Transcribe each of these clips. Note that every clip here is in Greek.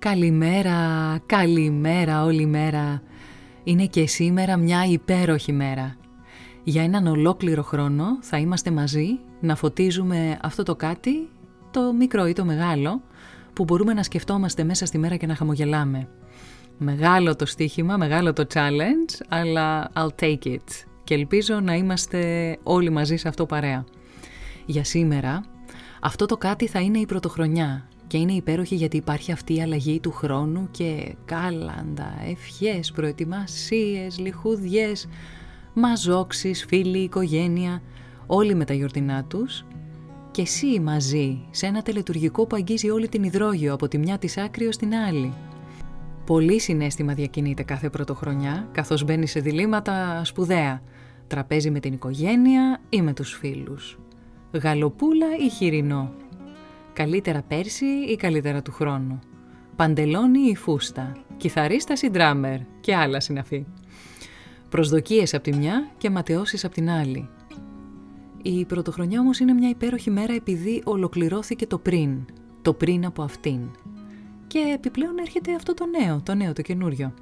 Καλημέρα, καλημέρα όλη μέρα. Είναι και σήμερα μια υπέροχη μέρα. Για έναν ολόκληρο χρόνο θα είμαστε μαζί να φωτίζουμε αυτό το κάτι, το μικρό ή το μεγάλο, που μπορούμε να σκεφτόμαστε μέσα στη μέρα και να χαμογελάμε. Μεγάλο το στοίχημα, μεγάλο το challenge, αλλά I'll take it. Και ελπίζω να είμαστε όλοι μαζί σε αυτό παρέα. Για σήμερα, αυτό το κάτι θα είναι η πρωτοχρονιά και είναι υπέροχη γιατί υπάρχει αυτή η αλλαγή του χρόνου και κάλαντα, ευχές, προετοιμασίες, λιχούδιες, μαζόξεις, φίλοι, οικογένεια, όλοι με τα γιορτινά τους και εσύ μαζί σε ένα τελετουργικό που αγγίζει όλη την υδρόγειο από τη μια της άκρη ως την άλλη. Πολύ συνέστημα διακινείται κάθε πρωτοχρονιά καθώς μπαίνει σε διλήμματα σπουδαία. Τραπέζι με την οικογένεια ή με τους φίλους. Γαλοπούλα ή χοιρινό. Καλύτερα πέρσι ή καλύτερα του χρόνου. Παντελόνι ή φούστα. Κιθαρίστας ή ντράμερ και άλλα συναφή. Προσδοκίες από τη μια και ματαιώσεις από την άλλη. Η πρωτοχρονιά όμως είναι μια υπέροχη μέρα επειδή ολοκληρώθηκε το πριν. Το πριν από αυτήν. Και επιπλέον έρχεται αυτό το νέο, το νέο, το καινούριο.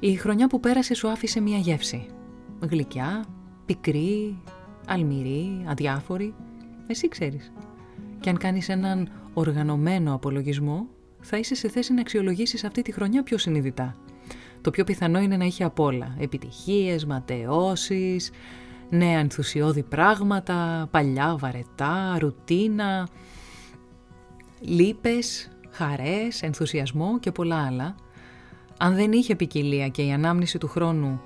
Η χρονιά που πέρασε σου άφησε μια γεύση. Γλυκιά, πικρή, αλμυρή, αδιάφορη. Εσύ ξέρεις και αν κάνεις έναν οργανωμένο απολογισμό, θα είσαι σε θέση να αξιολογήσεις αυτή τη χρονιά πιο συνειδητά. Το πιο πιθανό είναι να είχε απ' όλα. Επιτυχίες, ματαιώσεις, νέα ενθουσιώδη πράγματα, παλιά βαρετά, ρουτίνα, λύπες, χαρές, ενθουσιασμό και πολλά άλλα. Αν δεν είχε ποικιλία και η ανάμνηση του χρόνου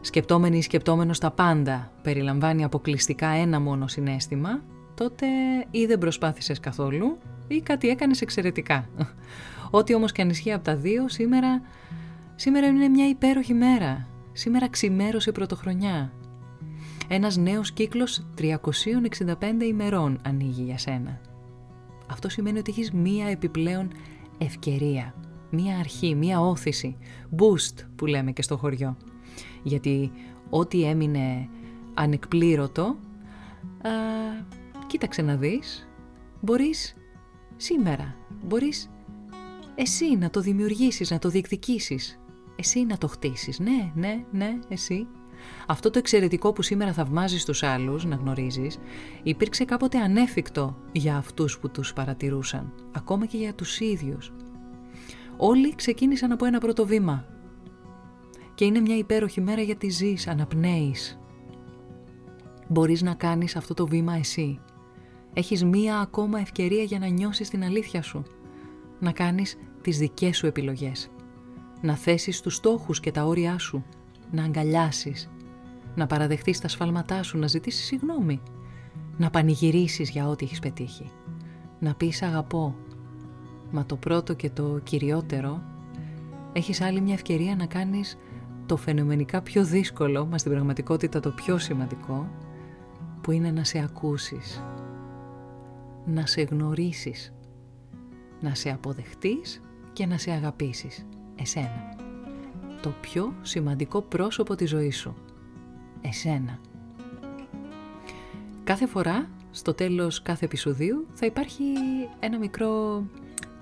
σκεπτόμενη ή σκεπτόμενος τα πάντα περιλαμβάνει αποκλειστικά ένα μόνο συνέστημα, τότε ή δεν προσπάθησες καθόλου ή κάτι έκανες εξαιρετικά. Ό,τι όμως και αν ισχύει από τα δύο, σήμερα, σήμερα είναι μια υπέροχη μέρα. Σήμερα ξημέρωσε πρωτοχρονιά. Ένας νέος κύκλος 365 ημερών ανοίγει για σένα. Αυτό σημαίνει ότι έχεις μία επιπλέον ευκαιρία, μία αρχή, μία όθηση, boost που λέμε και στο χωριό. Γιατί ό,τι έμεινε ανεκπλήρωτο, κοίταξε να δεις, μπορείς σήμερα, μπορείς εσύ να το δημιουργήσεις, να το διεκδικήσεις, εσύ να το χτίσεις, ναι, ναι, ναι, εσύ. Αυτό το εξαιρετικό που σήμερα θαυμάζεις τους άλλους, να γνωρίζεις, υπήρξε κάποτε ανέφικτο για αυτούς που τους παρατηρούσαν, ακόμα και για τους ίδιους. Όλοι ξεκίνησαν από ένα πρώτο βήμα. Και είναι μια υπέροχη μέρα γιατί ζεις, αναπνέεις. Μπορείς να κάνεις αυτό το βήμα εσύ. Έχεις μία ακόμα ευκαιρία για να νιώσεις την αλήθεια σου. Να κάνεις τις δικές σου επιλογές. Να θέσεις τους στόχους και τα όρια σου. Να αγκαλιάσεις. Να παραδεχτείς τα σφάλματά σου, να ζητήσεις συγγνώμη. Να πανηγυρίσεις για ό,τι έχεις πετύχει. Να πεις αγαπώ. Μα το πρώτο και το κυριότερο, έχεις άλλη μια ευκαιρία να κάνεις το φαινομενικά πιο δύσκολο, μα στην πραγματικότητα το πιο σημαντικό, που είναι να σε ακούσεις να σε γνωρίσεις, να σε αποδεχτείς και να σε αγαπήσεις, εσένα. Το πιο σημαντικό πρόσωπο της ζωής σου, εσένα. Κάθε φορά, στο τέλος κάθε επεισοδίου, θα υπάρχει ένα μικρό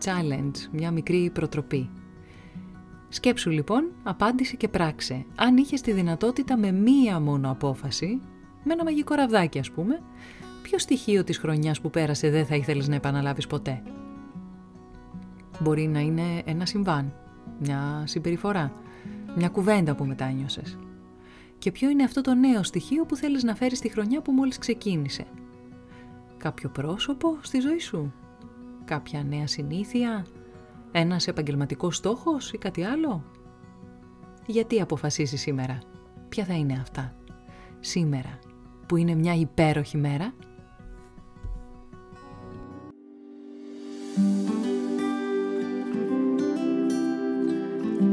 challenge, μια μικρή προτροπή. Σκέψου λοιπόν, απάντησε και πράξε. Αν είχες τη δυνατότητα με μία μόνο απόφαση, με ένα μαγικό ραβδάκι ας πούμε, ποιο στοιχείο της χρονιάς που πέρασε δεν θα ήθελες να επαναλάβεις ποτέ; Μπορεί να είναι ένα συμβάν, μια συμπεριφορά, μια κουβέντα που μετάνιωσες. Και ποιο είναι αυτό το νέο στοιχείο που θέλεις να φέρεις τη χρονιά που μόλις ξεκίνησε; Κάποιο πρόσωπο στη ζωή σου, κάποια νέα συνήθεια, ένας επαγγελματικός στόχος ή κάτι άλλο; Γιατί αποφασίσεις σήμερα, ποια θα είναι αυτά; Σήμερα, που είναι μια υπέροχη μέρα,